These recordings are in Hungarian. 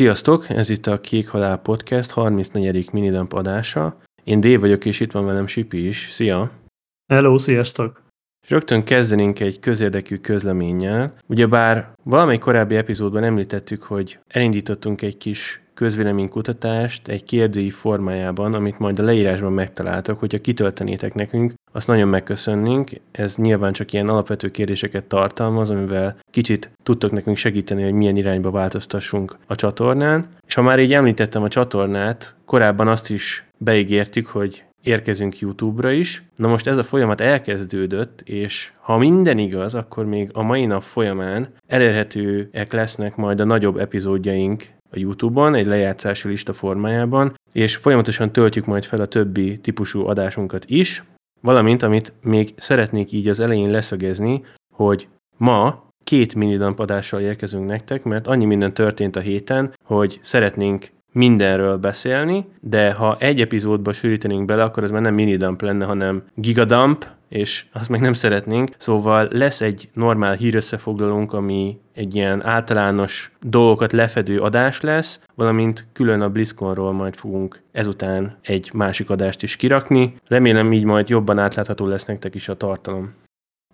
Sziasztok, ez itt a Kék Halál Podcast 34. minidump adása. Én Dév vagyok, és itt van velem Sipi is. Szia! Hello, sziasztok! És rögtön kezdenénk egy közérdekű közleménnyel. Ugyebár valamelyik korábbi epizódban említettük, hogy elindítottunk egy kis közvéleménykutatást egy kérdői formájában, amit majd a leírásban megtaláltok, hogyha kitöltenétek nekünk, azt nagyon megköszönnénk. Ez nyilván csak ilyen alapvető kérdéseket tartalmaz, amivel kicsit tudtok nekünk segíteni, hogy milyen irányba változtassunk a csatornán. És ha már így említettem a csatornát, korábban azt is beígértük, hogy érkezünk YouTube-ra is. Na most ez a folyamat elkezdődött, és ha minden igaz, akkor még a mai nap folyamán elérhetőek lesznek majd a nagyobb epizódjaink a YouTube-on, egy lejátszási lista formájában, és folyamatosan töltjük majd fel a többi típusú adásunkat is, valamint amit még szeretnék így az elején leszögezni, hogy ma két minidump adással érkezünk nektek, mert annyi minden történt a héten, hogy szeretnénk mindenről beszélni, de ha egy epizódba sűrítenénk bele, akkor ez már nem minidump lenne, hanem gigadump, és azt meg nem szeretnénk. Szóval lesz egy normál hírösszefoglalónk, ami egy ilyen általános dolgokat lefedő adás lesz, valamint külön a BlizzConról majd fogunk ezután egy másik adást is kirakni. Remélem így majd jobban átlátható lesz nektek is a tartalom.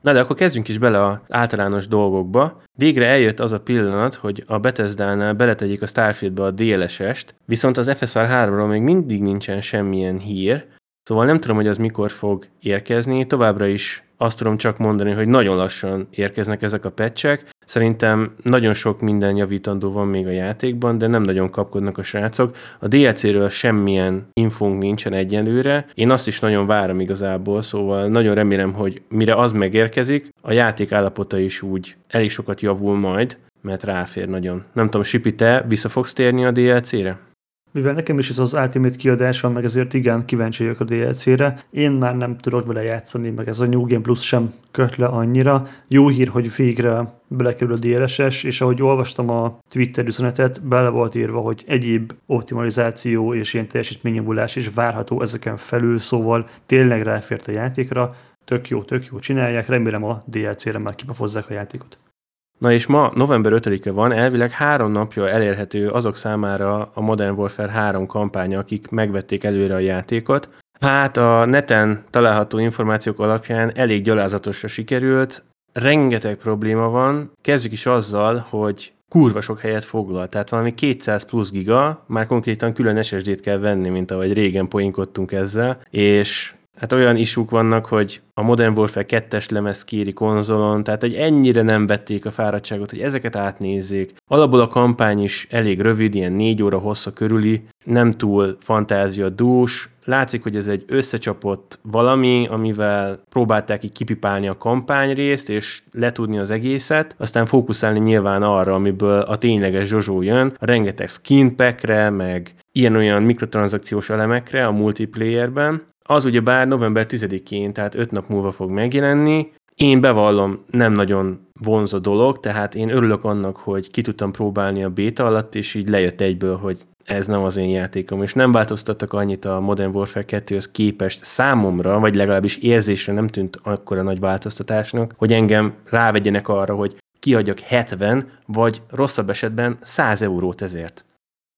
Na de akkor kezdjünk is bele az általános dolgokba. Végre eljött az a pillanat, hogy a Bethesda-nál beletegyék a Starfieldbe a DLSS-t, viszont az FSR 3-ról még mindig nincsen semmilyen hír, Szóval nem tudom, hogy az mikor fog érkezni, továbbra is azt tudom csak mondani, hogy nagyon lassan érkeznek ezek a pecsek. Szerintem nagyon sok minden javítandó van még a játékban, de nem nagyon kapkodnak a srácok. A DLC-ről semmilyen infónk nincsen egyenlőre. Én azt is nagyon várom igazából, szóval nagyon remélem, hogy mire az megérkezik, a játék állapota is úgy elég sokat javul majd, mert ráfér nagyon. Nem tudom, Sipi, te vissza fogsz térni a DLC-re? Mivel nekem is ez az Ultimate kiadás van, meg ezért igen, kíváncsi vagyok a DLC-re. Én már nem tudok vele játszani, meg ez a New Game Plus sem köt le annyira. Jó hír, hogy végre belekerül a DLSS, és ahogy olvastam a Twitter üzenetet, bele volt írva, hogy egyéb optimalizáció és ilyen teljesítményjavulás is várható ezeken felül, szóval tényleg ráfért a játékra. Tök jó, tök jó csinálják, remélem a DLC-re már kipafozzák a játékot. Na és ma november 5-e van, elvileg három napja elérhető azok számára a Modern Warfare 3 kampánya, akik megvették előre a játékot. Hát a neten található információk alapján elég gyalázatosra sikerült, rengeteg probléma van. Kezdjük is azzal, hogy kurva sok helyet foglal, tehát valami 200 plusz giga, már konkrétan külön SSD-t kell venni, mint ahogy régen poinkodtunk ezzel, és hát olyan isuk vannak, hogy a Modern Warfare 2-es lemez kéri konzolon, tehát hogy ennyire nem vették a fáradtságot, hogy ezeket átnézzék. Alapból a kampány is elég rövid, ilyen négy óra hossza körüli, nem túl fantázia dús, látszik, hogy ez egy összecsapott valami, amivel próbálták így kipipálni a kampányrészt, és letudni az egészet, aztán fókuszálni nyilván arra, amiből a tényleges zsozsó jön, a rengeteg skin packre, meg ilyen-olyan mikrotranszakciós elemekre a multiplayerben, az ugye bár november 10-én, tehát 5 nap múlva fog megjelenni. Én bevallom, nem nagyon vonzó dolog, tehát én örülök annak, hogy ki tudtam próbálni a béta alatt, és így lejött egyből, hogy ez nem az én játékom, és nem változtattak annyit a Modern Warfare 2-höz képest számomra, vagy legalábbis érzésre nem tűnt akkora nagy változtatásnak, hogy engem rávegyenek arra, hogy kiadjak 70, vagy rosszabb esetben 100 eurót ezért.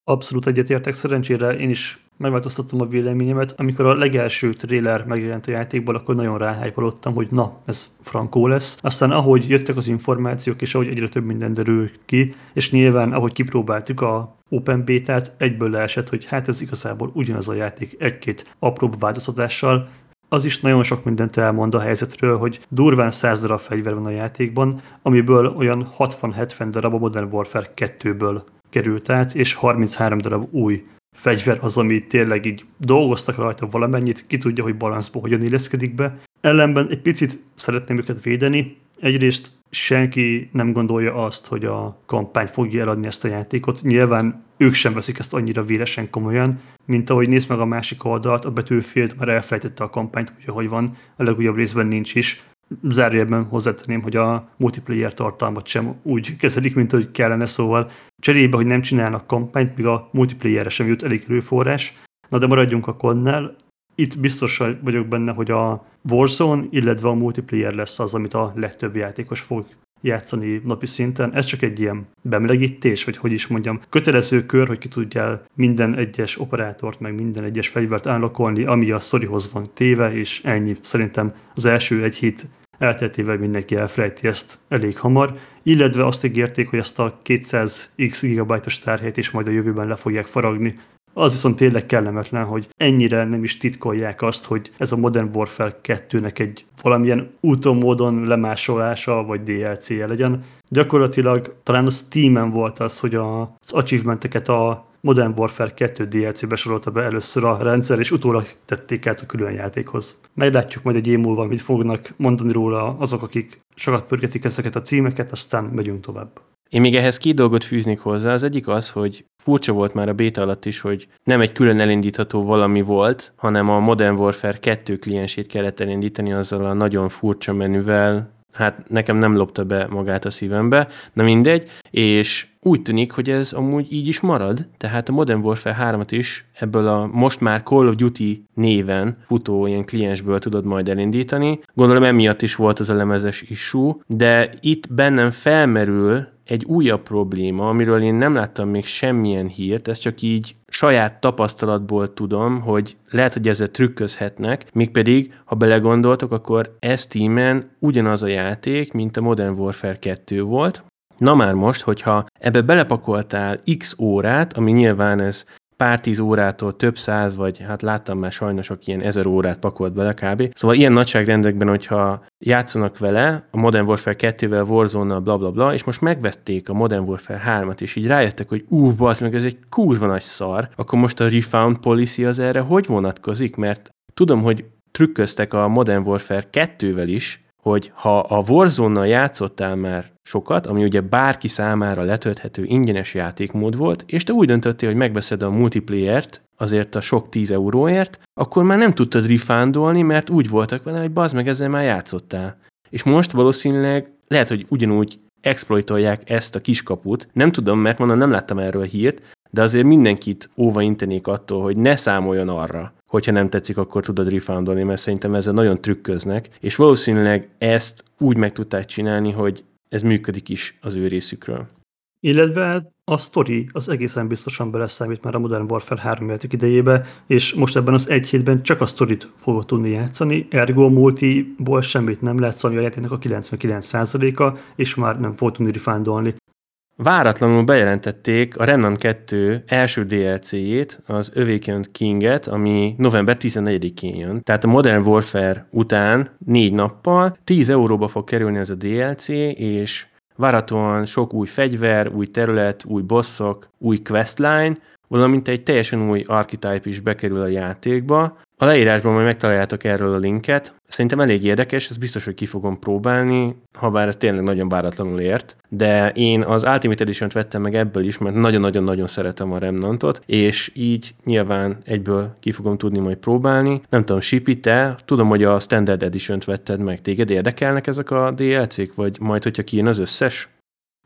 Abszolút egyetértek, szerencsére én is megváltoztattam a véleményemet. Amikor a legelső trailer megjelent a játékból, akkor nagyon ráhájpolottam, hogy na, ez frankó lesz. Aztán ahogy jöttek az információk, és ahogy egyre több minden derült ki, és nyilván ahogy kipróbáltuk a Open Beta-t, egyből leesett, hogy hát ez igazából ugyanaz a játék egy-két apróbb változtatással, az is nagyon sok mindent elmond a helyzetről, hogy durván 100 darab fegyver van a játékban, amiből olyan 60-70 darab a Modern Warfare 2-ből került át, és 33 darab új fegyver az, ami tényleg így dolgoztak rajta valamennyit, ki tudja, hogy balanszból hogyan illeszkedik be. Ellenben egy picit szeretném őket védeni. Egyrészt senki nem gondolja azt, hogy a kampány fogja eladni ezt a játékot. Nyilván ők sem veszik ezt annyira véresen komolyan, mint ahogy néz meg a másik oldalt, a Battlefield már elfelejtette a kampányt, úgy, ahogy van, a legújabb részben nincs is zárójelben hozzátenném, hogy a multiplayer tartalmat sem úgy kezelik, mint ahogy kellene, szóval cserébe, hogy nem csinálnak kampányt, míg a multiplayerre sem jut elég erőforrás. Na de maradjunk a konnál. Itt biztos vagyok benne, hogy a Warzone, illetve a multiplayer lesz az, amit a legtöbb játékos fog játszani napi szinten. Ez csak egy ilyen bemelegítés, vagy hogy is mondjam, kötelező kör, hogy ki tudjál minden egyes operátort, meg minden egyes fegyvert állokolni, ami a sztorihoz van téve, és ennyi. Szerintem az első egy hét elteltével mindenki elfelejti ezt elég hamar, illetve azt ígérték, hogy ezt a 200x gigabajtos tárhelyet is majd a jövőben le fogják faragni. Az viszont tényleg kellemetlen, hogy ennyire nem is titkolják azt, hogy ez a Modern Warfare 2-nek egy valamilyen úton módon lemásolása vagy DLC-je legyen. Gyakorlatilag talán a Steam-en volt az, hogy az achievementeket a Modern Warfare 2 DLC-be sorolta be először a rendszer, és utólag tették át a külön játékhoz. Meglátjuk majd egy év múlva, mit fognak mondani róla azok, akik sokat pörgetik ezeket a címeket, aztán megyünk tovább. Én még ehhez két dolgot fűznék hozzá. Az egyik az, hogy furcsa volt már a beta alatt is, hogy nem egy külön elindítható valami volt, hanem a Modern Warfare 2 kliensét kellett elindítani azzal a nagyon furcsa menüvel, hát nekem nem lopta be magát a szívembe, na mindegy, és úgy tűnik, hogy ez amúgy így is marad, tehát a Modern Warfare 3-at is ebből a most már Call of Duty néven futó ilyen kliensből tudod majd elindítani. Gondolom emiatt is volt az a lemezes issue, de itt bennem felmerül egy újabb probléma, amiről én nem láttam még semmilyen hírt, ez csak így saját tapasztalatból tudom, hogy lehet, hogy ezzel trükközhetnek, mégpedig, ha belegondoltok, akkor tímen ugyanaz a játék, mint a Modern Warfare 2 volt, Na már most, hogyha ebbe belepakoltál x órát, ami nyilván ez pár tíz órától több száz, vagy hát láttam már sajnos, aki ilyen ezer órát pakolt bele kb. Szóval ilyen nagyságrendekben, hogyha játszanak vele, a Modern Warfare 2-vel, warzone bla bla bla, és most megvették a Modern Warfare 3-at, és így rájöttek, hogy ú, basz, meg ez egy kurva nagy szar, akkor most a Refound Policy az erre hogy vonatkozik? Mert tudom, hogy trükköztek a Modern Warfare 2-vel is, hogy ha a Warzone-nal játszottál már sokat, ami ugye bárki számára letölthető ingyenes játékmód volt, és te úgy döntöttél, hogy megveszed a multiplayer-t azért a sok 10 euróért, akkor már nem tudtad refundolni, mert úgy voltak vele, hogy bazd meg ezzel már játszottál. És most valószínűleg lehet, hogy ugyanúgy exploitolják ezt a kiskaput. Nem tudom, mert mondom, nem láttam erről hírt, de azért mindenkit óva intenék attól, hogy ne számoljon arra, hogyha nem tetszik, akkor tudod refundolni, mert szerintem ezzel nagyon trükköznek, és valószínűleg ezt úgy meg tudták csinálni, hogy ez működik is az ő részükről. Illetve a story az egészen biztosan beleszámít már a Modern Warfare 3 játék idejébe, és most ebben az egy hétben csak a storyt fogod tudni játszani, ergo multiból semmit nem lehet ami a játéknak a 99%-a, és már nem fog tudni refundolni. Váratlanul bejelentették a Remnant 2 első DLC-jét, az Awakened King-et, ami november 14-én jön. Tehát a Modern Warfare után négy nappal 10 euróba fog kerülni ez a DLC, és várhatóan sok új fegyver, új terület, új bosszok, új questline, valamint egy teljesen új archetype is bekerül a játékba. A leírásban majd megtaláljátok erről a linket. Szerintem elég érdekes, ez biztos, hogy ki fogom próbálni, ha bár ez tényleg nagyon váratlanul ért, de én az Ultimate edition vettem meg ebből is, mert nagyon-nagyon-nagyon szeretem a Remnantot, és így nyilván egyből ki fogom tudni majd próbálni. Nem tudom, Sipi, te? Tudom, hogy a Standard Edition-t vetted meg. Téged érdekelnek ezek a DLC-k, vagy majd, hogyha kijön az összes?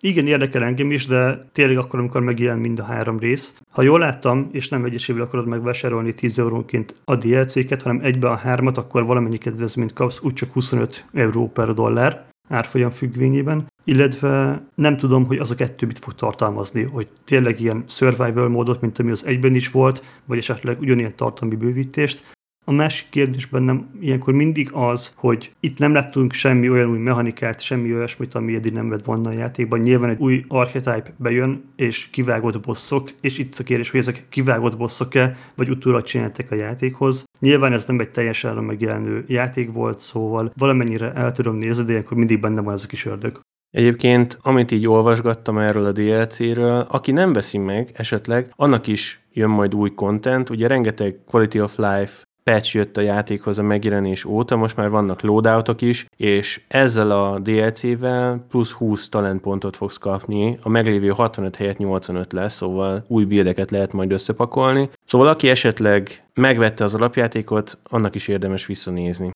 Igen, érdekel engem is, de tényleg akkor, amikor megjelen mind a három rész. Ha jól láttam, és nem egyesével akarod megvásárolni 10 eurónként a DLC-ket, hanem egybe a hármat, akkor valamennyi kedvezményt kapsz, úgycsak 25 euró per dollár árfolyam függvényében, illetve nem tudom, hogy az a kettő mit fog tartalmazni, hogy tényleg ilyen survival módot, mint ami az egyben is volt, vagy esetleg ugyanilyen tartalmi bővítést, a másik kérdés bennem ilyenkor mindig az, hogy itt nem láttunk semmi olyan új mechanikát, semmi olyasmit, ami eddig nem vett volna a játékban. Nyilván egy új archetype bejön, és kivágott bosszok, és itt a kérdés, hogy ezek kivágott bosszok-e, vagy utólag csináltak a játékhoz. Nyilván ez nem egy teljesen megjelenő játék volt, szóval valamennyire el tudom nézni, de ilyenkor mindig benne van ez a kis ördög. Egyébként, amit így olvasgattam erről a DLC-ről, aki nem veszi meg esetleg, annak is jön majd új content, ugye rengeteg Quality of Life patch jött a játékhoz a megjelenés óta, most már vannak loadoutok is, és ezzel a DLC-vel plusz 20 talentpontot fogsz kapni, a meglévő 65 helyett 85 lesz, szóval új bildeket lehet majd összepakolni. Szóval aki esetleg megvette az alapjátékot, annak is érdemes visszanézni.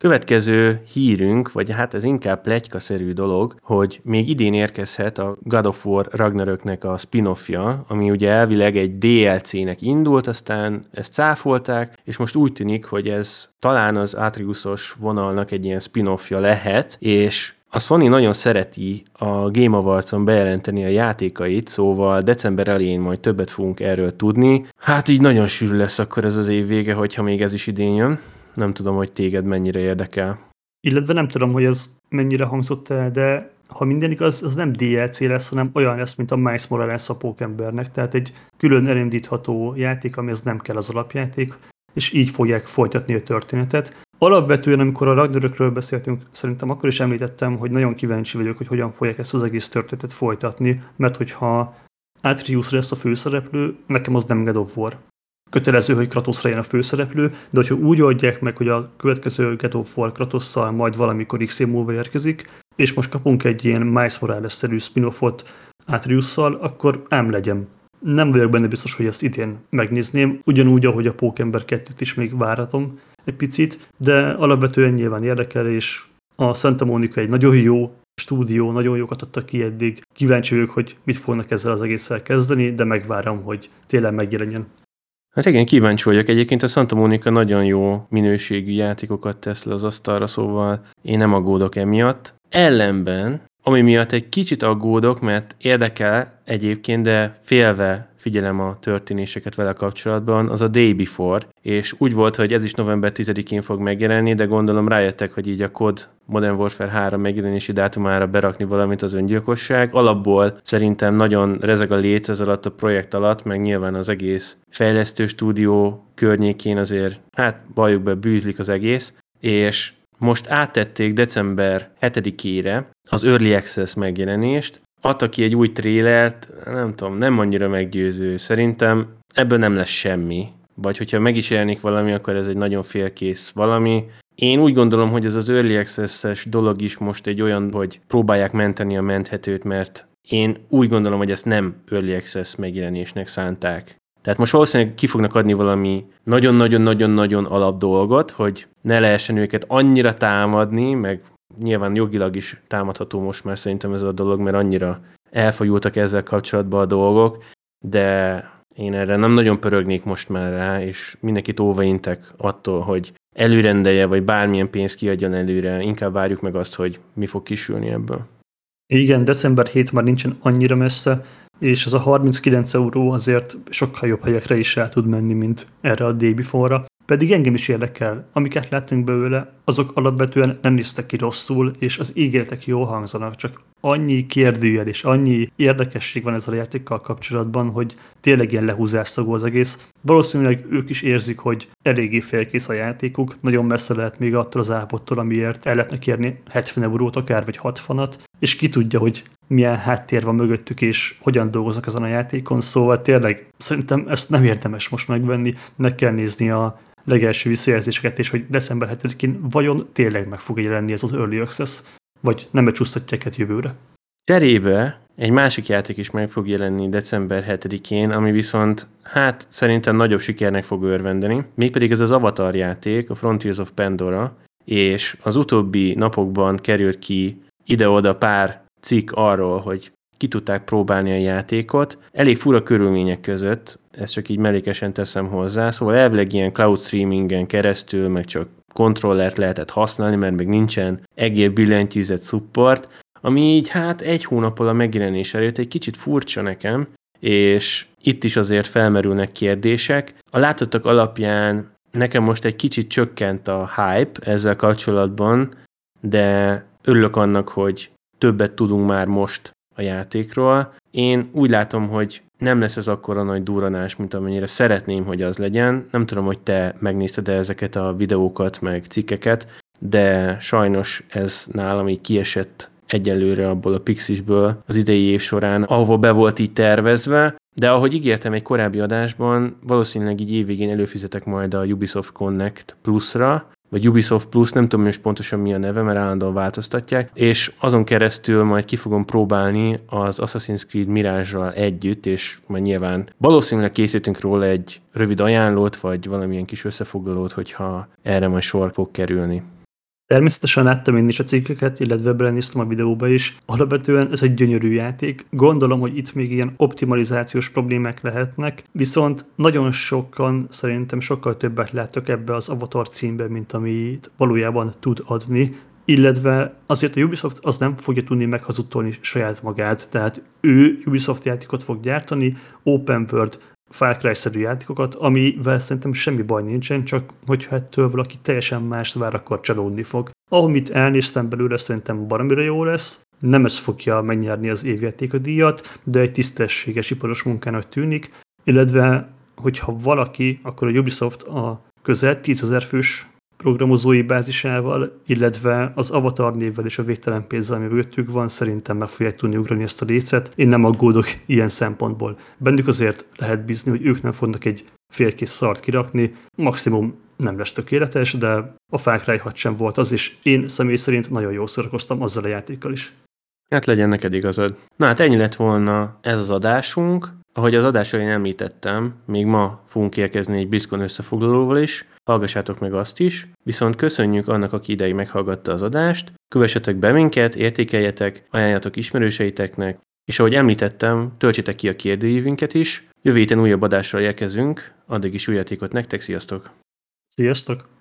Következő hírünk, vagy hát ez inkább plegykaszerű dolog, hogy még idén érkezhet a God of War Ragnaröknek a spin-offja, ami ugye elvileg egy DLC-nek indult, aztán ezt cáfolták, és most úgy tűnik, hogy ez talán az Atriusos vonalnak egy ilyen spin-offja lehet, és a Sony nagyon szereti a Game Awards-on bejelenteni a játékait, szóval december elején majd többet fogunk erről tudni. Hát így nagyon sűrű lesz akkor ez az év vége, hogyha még ez is idén jön. Nem tudom, hogy téged mennyire érdekel. Illetve nem tudom, hogy ez mennyire hangzott el, de ha minden igaz, az nem DLC lesz, hanem olyan lesz, mint a Miles Morales a Pókembernek. Tehát egy külön elindítható játék, ami az nem kell az alapjáték, és így fogják folytatni a történetet. Alapvetően, amikor a Ragnarökről beszéltünk, szerintem akkor is említettem, hogy nagyon kíváncsi vagyok, hogy hogyan fogják ezt az egész történetet folytatni, mert hogyha Atreus lesz a főszereplő, nekem az nem God of War. Kötelező, hogy Kratos legyen a főszereplő, de hogyha úgy oldják meg, hogy a következő God of War Kratosszal majd valamikor x múlva érkezik, és most kapunk egy ilyen Miles Morales-szerű spin-offot Atreus-szal, akkor ám legyen. Nem vagyok benne biztos, hogy ezt idén megnézném, ugyanúgy, ahogy a Pókember 2-t is még váratom, egy picit, de alapvetően nyilván érdekel, és a Santa Monica egy nagyon jó stúdió, nagyon jókat adtak ki eddig. Kíváncsi vagyok, hogy mit fognak ezzel az egésszel kezdeni, de megvárom, hogy tényleg megjelenjen. Hát igen, kíváncsi vagyok. Egyébként a Santa Monica nagyon jó minőségű játékokat tesz le az asztalra, szóval én nem aggódok emiatt. Ellenben, ami miatt egy kicsit aggódok, mert érdekel egyébként, de félve figyelem a történéseket vele kapcsolatban, az a Day Before, és úgy volt, hogy ez is november 10-én fog megjelenni, de gondolom rájöttek, hogy így a kod Modern Warfare 3 megjelenési dátumára berakni valamit az öngyilkosság. Alapból szerintem nagyon rezeg a léc ez alatt a projekt alatt, meg nyilván az egész fejlesztő stúdió környékén azért, hát bajuk be bűzlik az egész, és most áttették december 7-ére az Early Access megjelenést, adta ki egy új trélert, nem tudom, nem annyira meggyőző. Szerintem ebből nem lesz semmi. Vagy hogyha meg is jelenik valami, akkor ez egy nagyon félkész valami. Én úgy gondolom, hogy ez az Early Access-es dolog is most egy olyan, hogy próbálják menteni a menthetőt, mert én úgy gondolom, hogy ezt nem Early Access megjelenésnek szánták. Tehát most valószínűleg ki fognak adni valami nagyon-nagyon-nagyon-nagyon alap dolgot, hogy ne lehessen őket annyira támadni, meg nyilván jogilag is támadható most már szerintem ez a dolog, mert annyira elfajultak ezzel kapcsolatban a dolgok, de én erre nem nagyon pörögnék most már rá, és mindenkit óvaintek attól, hogy előrendelje, vagy bármilyen pénzt kiadjon előre, inkább várjuk meg azt, hogy mi fog kisülni ebből. Igen, december 7 már nincsen annyira messze, és az a 39 euró azért sokkal jobb helyekre is el tud menni, mint erre a Day Before-ra. Pedig engem is érdekel. Amiket látunk belőle, azok alapvetően nem néztek ki rosszul, és az ígéretek jól hangzanak, csak annyi kérdőjel és annyi érdekesség van ezzel a játékkal kapcsolatban, hogy tényleg ilyen szagú az egész. Valószínűleg ők is érzik, hogy eléggé félkész a játékuk, nagyon messze lehet még attól az állapottól, amiért el lehetne kérni 70 eurót akár, vagy 60-at, és ki tudja, hogy milyen háttér van mögöttük, és hogyan dolgoznak ezen a játékon, szóval tényleg szerintem ezt nem érdemes most megvenni, meg kell nézni a legelső visszajelzéseket, és hogy december 7-én vajon tényleg meg fog jelenni ez az Early Access, vagy nem becsúsztatják ezt jövőre. Cserébe egy másik játék is meg fog jelenni december 7-én, ami viszont hát szerintem nagyobb sikernek fog örvendeni. Mégpedig ez az Avatar játék, a Frontiers of Pandora, és az utóbbi napokban került ki ide-oda pár cikk arról, hogy ki tudták próbálni a játékot. Elég fura körülmények között, ezt csak így mellékesen teszem hozzá, szóval elvileg ilyen cloud streamingen keresztül, meg csak kontrollert lehetett használni, mert még nincsen egér billentyűzet support, ami így hát egy hónappal a megjelenés előtt egy kicsit furcsa nekem, és itt is azért felmerülnek kérdések. A látottak alapján nekem most egy kicsit csökkent a hype ezzel kapcsolatban, de örülök annak, hogy többet tudunk már most a játékról. Én úgy látom, hogy nem lesz ez akkora nagy duranás, mint amennyire szeretném, hogy az legyen. Nem tudom, hogy te megnézted -e ezeket a videókat, meg cikkeket, de sajnos ez nálam így kiesett egyelőre abból a Pixisből az idei év során, ahova be volt így tervezve, de ahogy ígértem egy korábbi adásban, valószínűleg így évvégén előfizetek majd a Ubisoft Connect Plus-ra, vagy Ubisoft Plus, nem tudom most pontosan mi a neve, mert állandóan változtatják, és azon keresztül majd ki fogom próbálni az Assassin's Creed mirage együtt, és majd nyilván valószínűleg készítünk róla egy rövid ajánlót, vagy valamilyen kis összefoglalót, hogyha erre majd sor fog kerülni. Természetesen láttam én is a cikkeket, illetve belenéztem a videóba is. Alapvetően ez egy gyönyörű játék. Gondolom, hogy itt még ilyen optimalizációs problémák lehetnek, viszont nagyon sokan szerintem sokkal többet láttak ebbe az Avatar címbe, mint amit valójában tud adni. illetve azért a Ubisoft az nem fogja tudni meghazudtolni saját magát, tehát ő Ubisoft játékot fog gyártani, open world, Far Cry-szerű játékokat, amivel szerintem semmi baj nincsen, csak hogyha ettől valaki teljesen más vár, akkor csalódni fog. Amit elnéztem belőle, szerintem baromira jó lesz, nem ez fogja megnyerni az évjáték a díjat, de egy tisztességes iparos munkának tűnik, illetve hogyha valaki, akkor a Ubisoft a közel 10.000 fős programozói bázisával, illetve az Avatar névvel és a végtelen pénzzel, ami mögöttük van, szerintem meg fogják tudni ugrani ezt a lécet. Én nem aggódok ilyen szempontból. Bennük azért lehet bízni, hogy ők nem fognak egy félkész szart kirakni, maximum nem lesz tökéletes, de a Far Cry 6 sem volt az, és én személy szerint nagyon jól szórakoztam azzal a játékkal is. Hát legyen neked igazad. Na hát ennyi lett volna ez az adásunk. Ahogy az adás elején említettem, még ma fogunk érkezni egy BlizzCon összefoglalóval is, hallgassátok meg azt is, viszont köszönjük annak, aki ideig meghallgatta az adást, kövessetek be minket, értékeljetek, ajánljatok ismerőseiteknek, és ahogy említettem, töltsétek ki a kérdőívünket is, jövő héten újabb adással érkezünk, addig is új nektek, sziasztok! Sziasztok!